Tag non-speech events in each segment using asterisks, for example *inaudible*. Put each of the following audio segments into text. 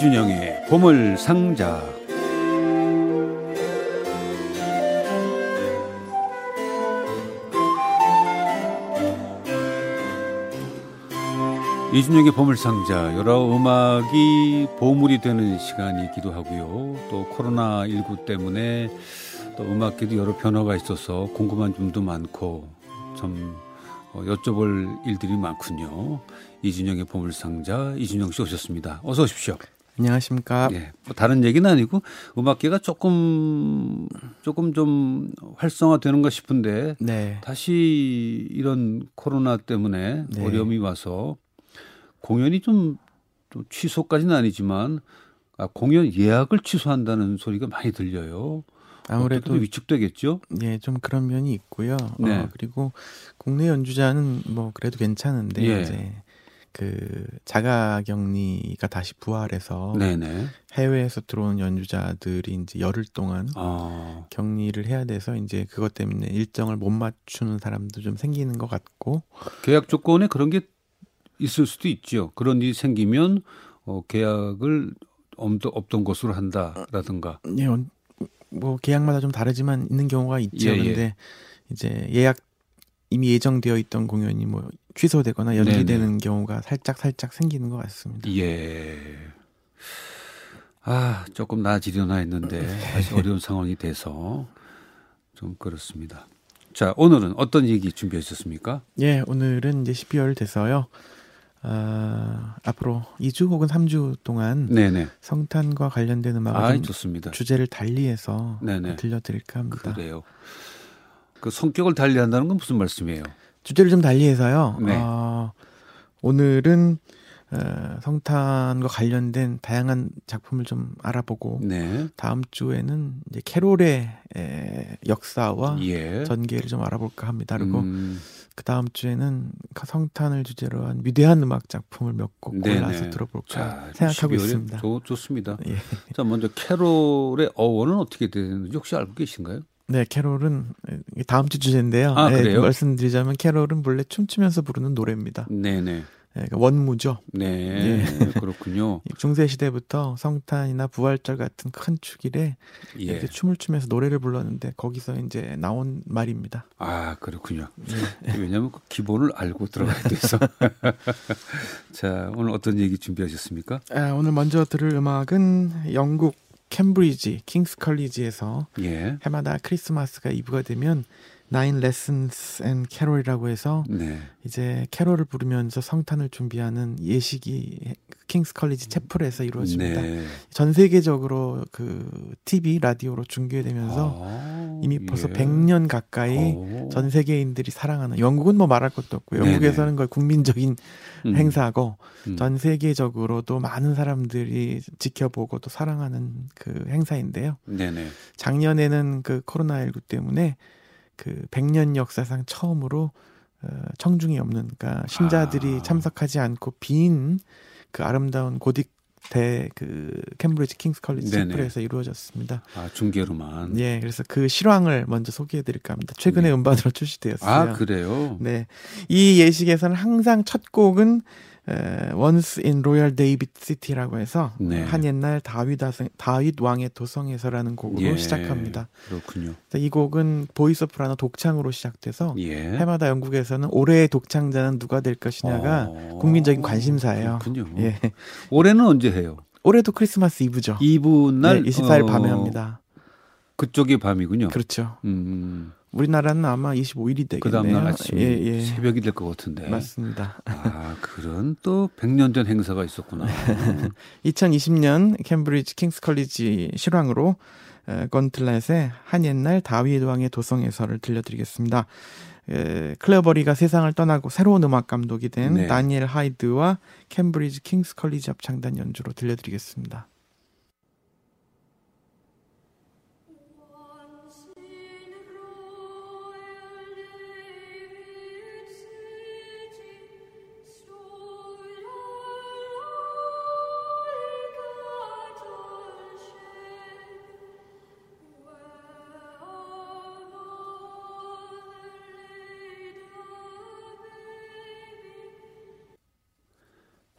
이준영의 보물 상자. 이준영의 보물상자 여러 음악이 보물이 되는 시간이기도 하고요. 또 코로나 19 때문에 또 음악계도 여러 변화가 있어서 궁금한 점도 많고 좀 어, 여쭤볼 일들이 많군요. 이준영의 보물상자 이준영 씨 오셨습니다. 어서 오십시오. 안녕하십니까. 예, 뭐 다른 얘기는 아니고 음악계가 조금 조금 좀 활성화되는가 싶은데 네. 다시 이런 코로나 때문에 네. 어려움이 와서 공연이 좀, 좀 취소까지는 아니지만 아, 공연 예약을 취소한다는 소리가 많이 들려요. 아무래도 위축되겠죠. 예, 좀 그런 면이 있고요. 네. 어, 그리고 국내 연주자는 뭐 그래도 괜찮은데 예. 이제 그 자가격리가 다시 부활해서 네네. 해외에서 들어온 연주자들이 이제 열흘 동안 아, 격리를 해야 돼서 이제 그것 때문에 일정을 못 맞추는 사람도 좀 생기는 것 같고 계약 조건에 그런 게 있을 수도 있죠. 그런 일이 생기면 어, 계약을 없던, 없던 것으로 한다라든가. 예, 어, 뭐 계약마다 좀 다르지만 있는 경우가 있죠. 예, 예. 근데 이제 예약 이미 예정되어 있던 공연이 뭐 취소되거나 연기되는 경우가 살짝 살짝 생기는 것 같습니다. 예. 아, 조금 나아지려나 했는데 다시 어려운 상황이 돼서 좀 그렇습니다. 자, 오늘은 어떤 얘기 준비해 주셨습니까? 예, 오늘은 이제 12월 돼서요. 아, 앞으로 2주 혹은 3주 동안 네네. 성탄과 관련된 음악을 아. 주제를 달리해서 네네. 들려드릴까 합니다. 그래요. 그 성격을 달리한다는 건 무슨 말씀이에요? 주제를 좀 달리해서요. 네. 어, 오늘은 어, 성탄과 관련된 다양한 작품을 좀 알아보고 네. 다음 주에는 이제 캐롤의 에, 역사와 예. 전개를 좀 알아볼까 합니다. 그리고 음, 그 다음 주에는 그 성탄을 주제로 한 위대한 음악 작품을 몇곡 네네. 골라서 들어볼까 자, 생각하고 12월에 있습니다. 좋, 좋습니다. 예. 자, 먼저 캐롤의 어원은 어떻게 되는지 혹시 알고 계신가요? 네, 캐롤은 다음 주 주제인데요. 아, 예, 그래요? 말씀드리자면 캐롤은 본래 춤추면서 부르는 노래입니다. 네네. 예, 그러니까 원무죠. 네. 그렇군요. *laughs* 중세 시대부터 성탄이나 부활절 같은 큰 축일에 예. 이렇게 춤을 추면서 노래를 불렀는데 거기서 이제 나온 말입니다. 아, 그렇군요. *laughs* 예. 왜냐하면 그 기본을 알고 들어가야 돼서. *laughs* 자, 오늘 어떤 얘기 준비하셨습니까? 아, 오늘 먼저 들을 음악은 영국 캠브리지 킹스 컬리지에서 예. 해마다 크리스마스가 이브가 되면 Nine Lessons and Carol이라고 해서 네. 이제 캐롤을 부르면서 성탄을 준비하는 예식이 킹스 컬리지 채플에서 이루어집니다. 네. 전 세계적으로 그 TV 라디오로 중계되면서 아, 이미 벌써 예. 100년 가까이 오. 전 세계인들이 사랑하는 영국은 뭐 말할 것도 없고. 영국에서는 거의 국민적인 음, 행사고 음. 전 세계적으로도 많은 사람들이 지켜보고 또 사랑하는 그 행사인데요. 네네. 작년에는 그 코로나19 때문에 그 100년 역사상 처음으로 어, 청중이 없는 그러니까 신자들이 아. 참석하지 않고 빈 그 아름다운 고딕 대 그 캠브리지 킹스 컬리지 네네. 채플에서 이루어졌습니다. 아, 중계로만. 예, 그래서 그 실황을 먼저 소개해 드릴까 합니다. 최근에 네. 음반으로 출시되었어요. 아, 그래요? 네. 이 예식에서는 항상 첫 곡은 에, Once in Royal David City라고 해서 네. 한 옛날 다윗, 다윗 왕의 도성에서라는 곡으로 예. 시작합니다. 그렇군요. 이 곡은 보이 소프라노 독창으로 시작돼서 예. 해마다 영국에서는 올해의 독창자는 누가 될 것이냐가 어, 국민적인 관심사예요. 그렇군요. 예. 올해는 언제 해요? 올해도 크리스마스 이브죠. 이브 날 네, 24일 어, 밤에 합니다. 그쪽이 밤이군요. 그렇죠. 음. 우리나라는 아마 25일이 되겠네요. 그 다음 날 아침 예, 예. 새벽이 될 것 같은데. 맞습니다. 아, 그런 또 100년 전 행사가 있었구나. *laughs* 2020년 캠브리지 킹스 컬리지 실황으로 에, 건틀렛의 한 옛날 다윗 왕의 도성에서를 들려드리겠습니다. 에, 클레버리가 세상을 떠나고 새로운 음악 감독이 된 네. 다니엘 하이드와 캠브리지 킹스 컬리지 합창단 연주로 들려드리겠습니다.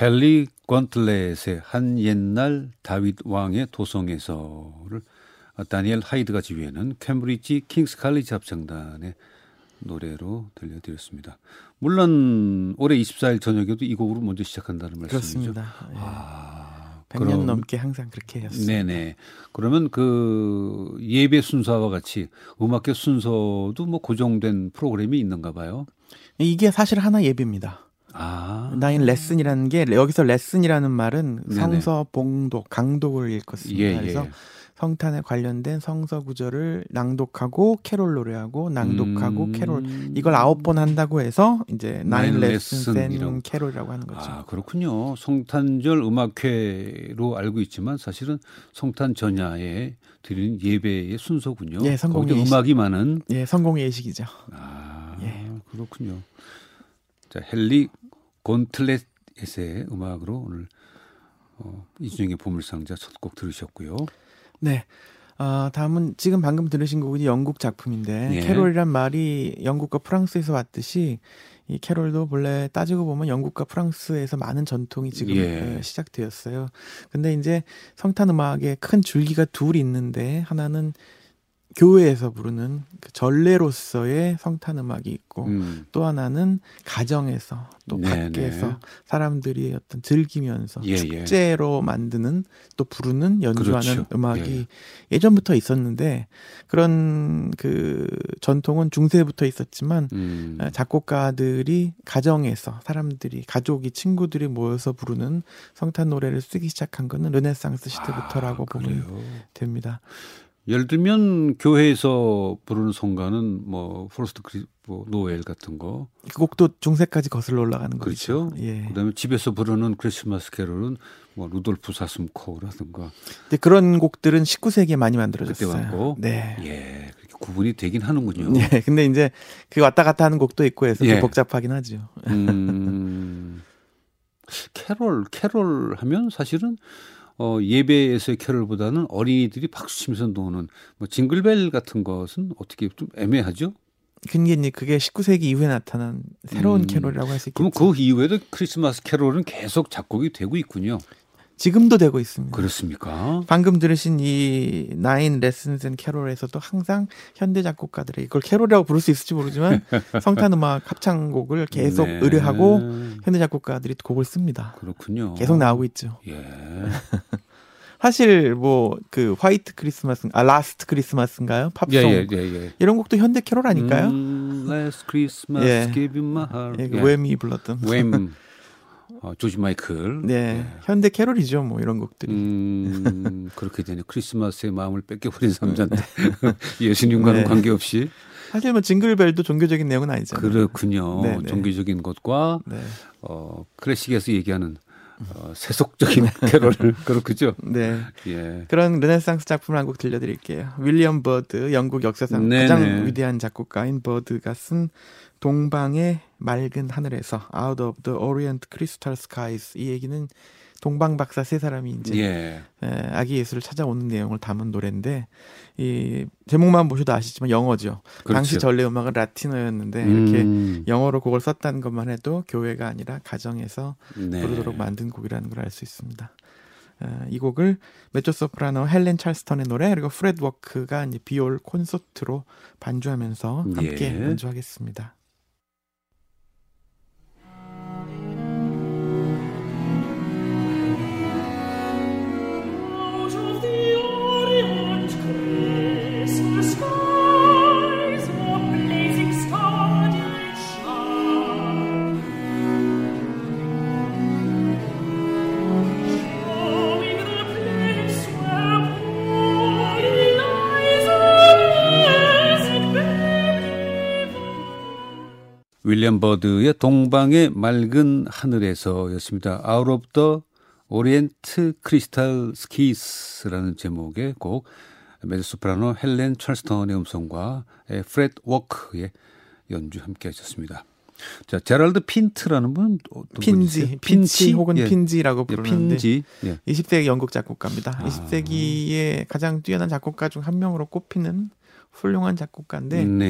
헨리 건틀렛의 한 옛날 다윗 왕의 도성에서를 다니엘 하이드가 지휘하는 캠브리지 킹스 칼리지 합창단의 노래로 들려드렸습니다. 물론 올해 24일 저녁에도 이 곡으로 먼저 시작한다는 말씀이죠. 그렇습니다. 예. 아, 100년 그럼- 넘게 항상 그렇게 했습니다. 네네. 그러면 그 예배 순서와 같이 음악회 순서도 뭐 고정된 프로그램이 있는가 봐요. 이게 사실 하나 예배입니다. 아. Nine Lesson이라는 게 여기서 레슨이라는 말은. 성서 봉독, 강독을 일컫습니다. 예, 그래서 예. 성탄에 관련된 성서 구절을 낭독하고 캐롤 노래하고 낭독하고 음. 캐롤 이걸 아홉 번 한다고 해서 이제 Nine Nine Lesson and Carol이라고 하는 거죠. 아, 그렇군요. 성탄절 음악회로 알고 있지만 사실은 성탄 전야에 드리는 예배의 순서군요. 예, 거기도 예식. 음악이 많은 예, 성공의 예식이죠. 아, 예. 그렇군요. 자, 헨리 곤틀렛의 음악으로 오늘 어, 이준영의 보물상자 첫 곡 들으셨고요. 네. 아, 다음은 지금 방금 들으신 곡이 영국 작품인데 예. 캐롤이란 말이 영국과 프랑스에서 왔듯이 이 캐롤도 본래 따지고 보면 영국과 프랑스에서 많은 전통이 지금 예. 예, 시작되었어요. 근데 이제 성탄 음악에 큰 줄기가 둘 있는데 하나는 교회에서 부르는 그 전례로서의 성탄 음악이 있고 음, 또 하나는 가정에서 또 네, 밖에서 네. 사람들이 어떤 즐기면서 예, 예. 축제로 만드는 또 부르는 연주하는 그렇죠. 음악이 예. 전부터 있었는데 그런 그 전통은 중세부터 있었지만 음. 어, 작곡가들이 가정에서 사람들이 가족이 친구들이 모여서 부르는 성탄 노래를 쓰기 시작한 거는 르네상스 시대부터라고 아, 보면. 됩니다. 예를 들면 교회에서 부르는 성가는 뭐 포스트 크리 뭐 노엘 같은 거 그 곡도 중세까지 거슬러 올라가는 거죠. 그렇죠. 예. 그다음에 집에서 부르는 크리스마스 캐롤은 뭐 루돌프 사슴코라든가 근데 그런 곡들은 19세기에 많이 그때 만들어졌어요. 왔고 네. 예 그렇게 구분이 되긴 하는군요. 예, 근데 이제 그 왔다 갔다 하는 곡도 있고 해서 좀 예. 복잡하긴 하죠. 음, *laughs* 캐롤 캐롤 하면 사실은 어, 예배에서의 캐롤보다는 어린이들이 박수 치면서 노는 뭐 징글벨 같은 것은 어떻게 좀 애매하죠? 근데 그게 19세기 이후에 나타난 새로운 음. 캐롤이라고 할수 그럼 있겠죠. 그 이후에도 크리스마스 캐롤은 계속 작곡이 되고 있군요. 지금도 되고 있습니다. 그렇습니까? 방금 들으신 이 Nine Lessons and Carol에서도 항상 현대 작곡가들의 이걸 캐롤이라고 부를 수 있을지 모르지만 *laughs* 성탄 음악 합창곡을 계속 네. 의뢰하고 현대 작곡가들이 곡을 씁니다. 그렇군요. 계속 나오고 있죠. 예. *laughs* 사실 뭐 그 White Christmas 아 Last Christmas인가요? 팝송 예, 예, 예, 예. 이런 곡도 현대 캐롤 아닐까요? 음, Last Christmas, 예. give you my heart. 예, 그 예. Wham이 불렀던 Wham. *laughs* 어, 조지 마이클. 네 예. 현대 캐롤이죠 뭐 이런 곡들이 음, *laughs* 그렇게 되네. 크리스마스에 마음을 뺏겨버린 남자인데 *laughs* 예수님과는 네. 관계없이 사실 뭐 징글벨도 종교적인 내용은 아니잖아요. 그렇군요. 네, 네. 종교적인 것과 네. 어, 클래식에서 얘기하는 어, 세속적인 *laughs* 캐롤을 그렇군요. 네. 예. 그런 르네상스 작품을 한 곡 들려드릴게요. 윌리엄 버드, 영국 역사상 네네. 가장 위대한 작곡가인 버드가 쓴 동방의 맑은 하늘에서 Out of the Orient Crystal Skies 이 얘기는 동방 박사 세 사람이 이제 예. 에, 아기 예수를 찾아오는 내용을 담은 노래인데 이 제목만 보셔도 아시지만 영어죠. 당시 그렇죠. 전례 음악은 라틴어였는데 이렇게 음, 영어로 곡을 썼다는 것만 해도 교회가 아니라 가정에서 네. 부르도록 만든 곡이라는 걸 알 수 있습니다. 어, 이 곡을 메조 소프라노 헬렌 찰스턴의 노래 그리고 프렛워크가 이제 비올 consort로 반주하면서 함께 예. 연주하겠습니다. 윌리엄 버드의 동방의 맑은 하늘에서였습니다. Out of the Orient Crystal Skies라는 제목의 곡 메조소프라노 헬렌 찰스턴의 음성과 프렛워크의 연주 함께 하셨습니다. 자, 제랄드 핀치라는 어떤 핀지, 분이세요? 핀치 혹은 예. 핀지라고 예, 부르는데 핀지. 예. 20세기 영국 작곡가입니다. 아. 20세기의 가장 뛰어난 작곡가 중 한 명으로 꼽히는 훌륭한 작곡가인데 네.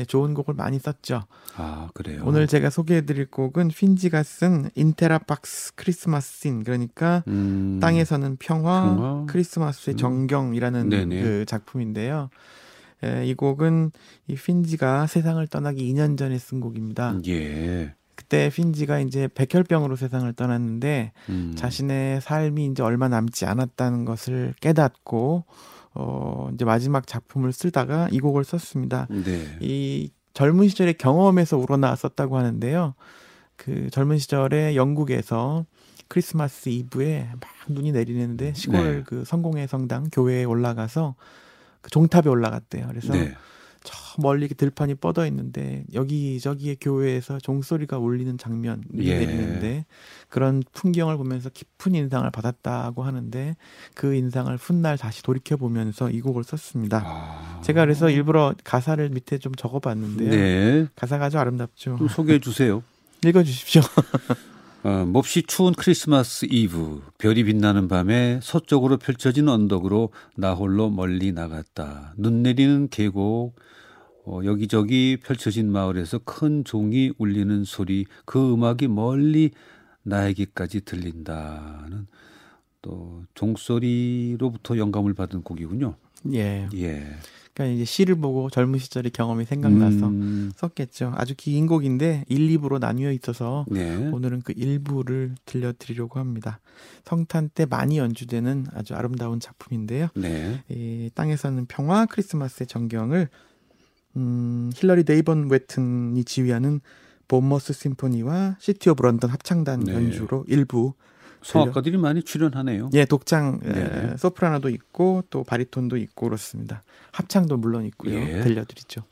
예, 좋은 곡을 많이 썼죠. 아, 그래요. 오늘 제가 소개해드릴 곡은 핀지가 쓴 인테라박스 크리스마스인 그러니까 음, 땅에서는 평화, 평화, 크리스마스의 음. 정경이라는 네네. 그 작품인데요. 에, 이 곡은 이 핀지가 세상을 떠나기 2년 전에 쓴 곡입니다. 예. 그때 핀지가 이제 백혈병으로 세상을 떠났는데 음, 자신의 삶이 이제 얼마 남지 않았다는 것을 깨닫고 어 이제 마지막 작품을 쓰다가 이 곡을 썼습니다. 네. 이 젊은 시절의 경험에서 우러나왔었다고 하는데요. 그 젊은 시절에 영국에서 크리스마스 이브에 막 눈이 내리는데 시골 네. 그 성공회 성당 교회에 올라가서 그 종탑에 올라갔대요. 그래서 네. 저 멀리 들판이 뻗어 있는데 여기저기의 교회에서 종소리가 울리는 장면 눈이 예. 내리는데 그런 풍경을 보면서 깊은 인상을 받았다고 하는데 그 인상을 훗날 다시 돌이켜 보면서 이 곡을 썼습니다. 아, 제가 그래서 일부러 가사를 밑에 좀 적어봤는데요. 네. 가사가 아주 아름답죠. 좀 소개해 주세요. *laughs* 읽어 주십시오. *laughs* 어, 몹시 추운 크리스마스 이브 별이 빛나는 밤에 서쪽으로 펼쳐진 언덕으로 나 홀로 멀리 나갔다. 눈 내리는 계곡 어, 여기저기 펼쳐진 마을에서 큰 종이 울리는 소리 그 음악이 멀리 나에게까지 들린다는 또 종소리로부터 영감을 받은 곡이군요. 예. 예. 그러니까 이제 시를 보고 젊은 시절의 경험이 생각나서 음, 썼겠죠. 아주 긴 곡인데 1, 2부로 나뉘어 있어서 네. 오늘은 그 일부를 들려드리려고 합니다. 성탄 때 많이 연주되는 아주 아름다운 작품인데요. 네. 이 땅에서는 평화 크리스마스의 정경을 음, 힐러리 데이번 웨튼이 지휘하는 본머스 심포니와 시티 오브 런던 합창단 네. 연주로 일부 성악가들이 많이 출연하네요. 예 독창 에, 네네. 소프라노도 있고 또 바리톤도 있고 그렇습니다. 합창도 물론 있고요. 예. 들려드리죠.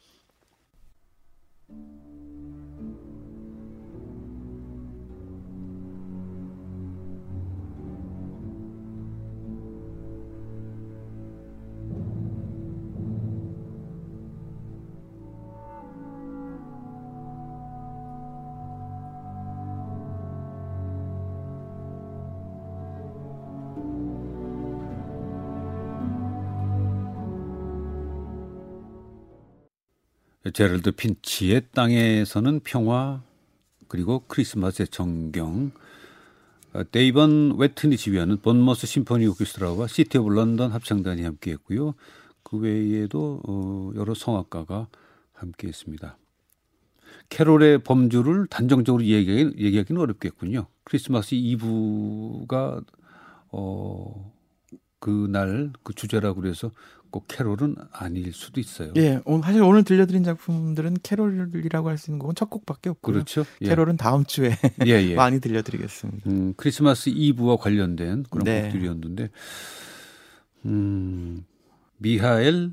제럴드 핀치의 땅에서는 평화 그리고 크리스마스의 정경 어, 데이번 웨튼이 지휘하는 본머스 심포니 오케스트라와 시티 오브 런던 합창단이 함께했고요. 그 외에도 어, 여러 성악가가 함께했습니다. 캐롤의 범주를 단정적으로 얘기하기, 얘기하기는 어렵겠군요. 크리스마스 이브가 어, 그날 그 주제라고 그래서 꼭 캐롤은 아닐 수도 있어요. 예, 오늘- 사실 오늘 들려드린 작품들은 캐롤이라고 할 수 있는 곡은 첫 곡밖에 없고요. 그렇죠. 예. 캐롤은 다음 주에 예, 예. *laughs* 많이 들려드리겠습니다. 음, 크리스마스 이브와 관련된 그런 네. 곡들이었는데, 음, 미하엘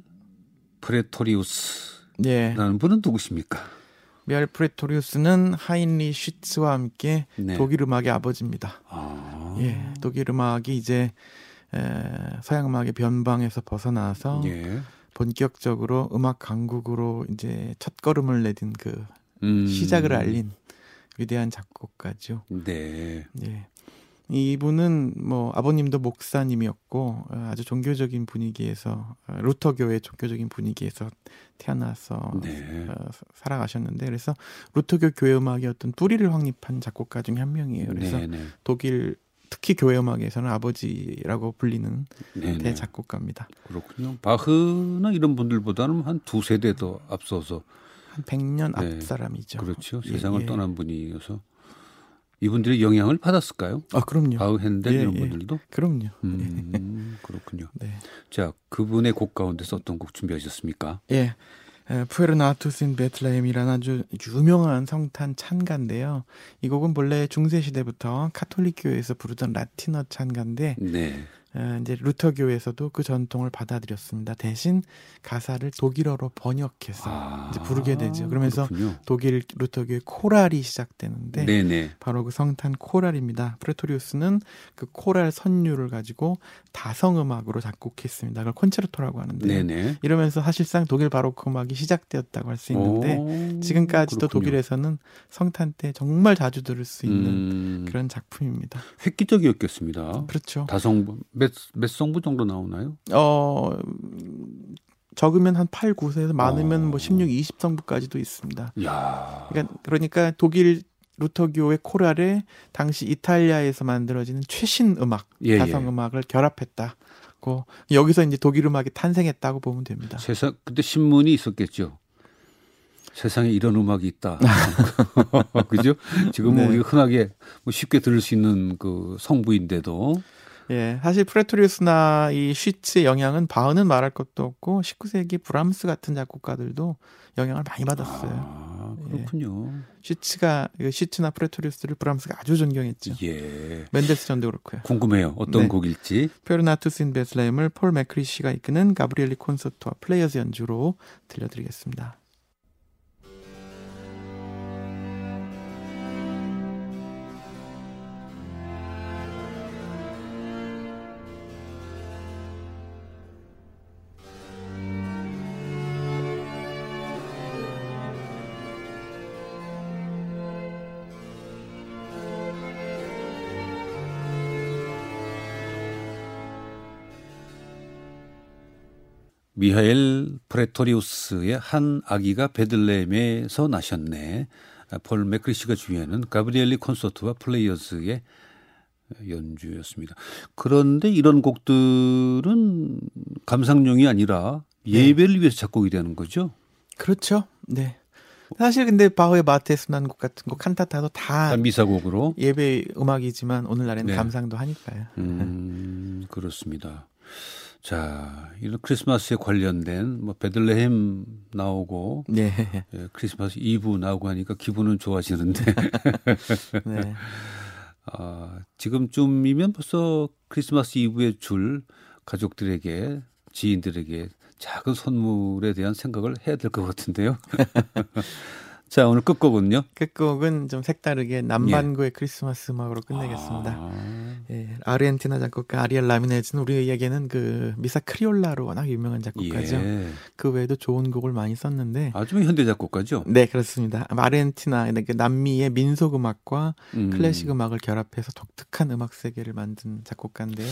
프레토리우스 라는 예, 분은 누구십니까? 미하엘 프레토리우스는 하인리히 슈츠와 함께 네. 독일 음악의 아버지입니다. 아, 예, 독일 음악이 이제 에, 서양 음악의 변방에서 벗어나서 예. 본격적으로 음악 강국으로 이제 첫 걸음을 내딘 그 음, 시작을 알린 위대한 작곡가죠. 네. 예. 이분은 뭐 아버님도 목사님이었고 어, 아주 종교적인 분위기에서 어, 루터교의 종교적인 분위기에서 태어나서 네. 어, 살아가셨는데 그래서 루터교 교회 음악의 어떤 뿌리를 확립한 작곡가 중에 한 명이에요. 그래서 네, 네. 독일 특히 교회 음악에서는 아버지라고 불리는 네, 네. 대작곡가입니다. 그렇군요. 바흐는 이런 분들보다는 한 두 세대 더 앞서서 한 100년 네. 앞 사람이죠. 그렇죠. 예, 세상을 예. 떠난 분이어서 이분들의 영향을 받았을까요? 아, 그럼요. 바흐, 핸델 예, 이런 예. 분들도? 그럼요. 음, 그렇군요. 네. 자, 그분의 곡 가운데서 어떤 곡 준비하셨습니까? 예. 푸에르나투스 인 베틀레헴이라는 아주 유명한 성탄 찬가인데요. 이 곡은 본래 중세 시대부터 카톨릭 교회에서 부르던 라틴어 찬가인데 네. 에, 이제 루터 교회에서도 그 전통을 받아들였습니다. 대신 가사를 독일어로 번역해서 아, 이제 부르게 되죠. 그러면서 그렇군요. 독일 루터교의 코랄이 시작되는데 네네. 바로 그 성탄 코랄입니다. 프레토리우스는 그 코랄 선율을 가지고 다성 음악으로 작곡했습니다. 그걸 콘체르토라고 하는데 네네. 이러면서 사실상 독일 바로크 음악이 시작되었다고 할 수 있는데 오, 지금까지도 그렇군요. 독일에서는 성탄 때 정말 자주 들을 수 있는 음, 그런 작품입니다. 획기적이었겠습니다. 그렇죠. 다성부 몇, 몇 성부 정도 나오나요? 어 적으면 한 8, 9세에서 많으면 어. 뭐 16, 20성부까지도 있습니다. 야. 그러니까, 그러니까 독일 루터교의 코랄에 당시 이탈리아에서 만들어지는 최신 음악, 예, 가성 예. 음악을 결합했다고 여기서 이제 독일 음악이 탄생했다고 보면 됩니다. 세상 그때 신문이 있었겠죠. 세상에 이런 음악이 있다. *laughs* *laughs* 그죠? 지금은 네. 우리가 흔하게 뭐 쉽게 들을 수 있는 그 성부인데도 예, 사실 프레토리우스나 이 쉬츠의 영향은 바흐는 말할 것도 없고 19세기 브람스 같은 작곡가들도 영향을 많이 받았어요. 아, 그렇군요. 쉬츠가 그 쉬츠나 프레토리우스를 브람스가 아주 존경했죠. 예. 멘델스존도 그렇고요. 궁금해요. 어떤 네. 곡일지. Puer natus in Bethlehem을 폴 맥크리시가 이끄는 가브리엘리 콘서트와 플레이어스 연주로 들려드리겠습니다. 미하엘 프레토리우스의 한 아기가 베들레헴에서 나셨네. 아, 폴 맥크리시가 이끄는 가브리엘리 콘서트와 플레이어스의 연주였습니다. 그런데 이런 곡들은 감상용이 아니라 예배를 위해서 작곡이 되는 거죠. 그렇죠. 네. 사실 근데 바흐의 마태 수난곡 같은 거 칸타타도 다 아, 미사곡으로. 예배 음악이지만 오늘날에는 네. 감상도 하니까요. 음, 그렇습니다. 자, 이런 크리스마스에 관련된 뭐 베들레헴 나오고 네. 예, 크리스마스 이브 나오고 하니까 기분은 좋아지는데 *laughs* 네. *laughs* 아, 지금쯤이면 벌써 크리스마스 이브에 줄 가족들에게 지인들에게 작은 선물에 대한 생각을 해야 될 것 같은데요. *laughs* 자, 오늘 끝곡은요. 끝곡은 좀 색다르게 남반구의 크리스마스 음악으로 끝내겠습니다. 아, 예, 아르헨티나 작곡가 아리엘 라미네즈는 우리에게는 그 미사 크리올라로 워낙 유명한 작곡가죠. 예. 그 외에도 좋은 곡을 많이 썼는데 아주 현대 작곡가죠. 네 그렇습니다. 아르헨티나 그 남미의 민속 음악과 음, 클래식 음악을 결합해서 독특한 음악 세계를 만든 작곡가인데요.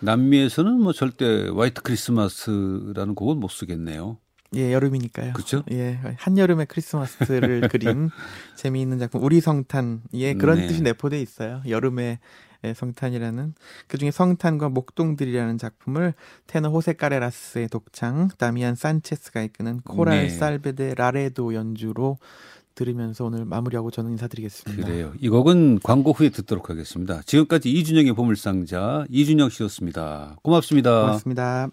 남미에서는 뭐 절대 화이트 크리스마스라는 곡은 못 쓰겠네요. 예, 여름이니까요. 그렇죠? 예, 한여름의 크리스마스를 *laughs* 그린 재미있는 작품 우리 성탄. 예, 그런 네. 뜻이 내포돼 있어요. 여름의 예, 성탄이라는 그중에 성탄과 목동들이라는 작품을 테너 호세 까레라스의 독창, 다미안 산체스가 이끄는 코랄 네. 살베데 라레도 연주로 들으면서 오늘 마무리하고 저는 인사드리겠습니다. 그래요. 이 곡은 광고 후에 듣도록 하겠습니다. 지금까지 이준영의 보물상자 이준영 씨였습니다. 고맙습니다. 고맙습니다.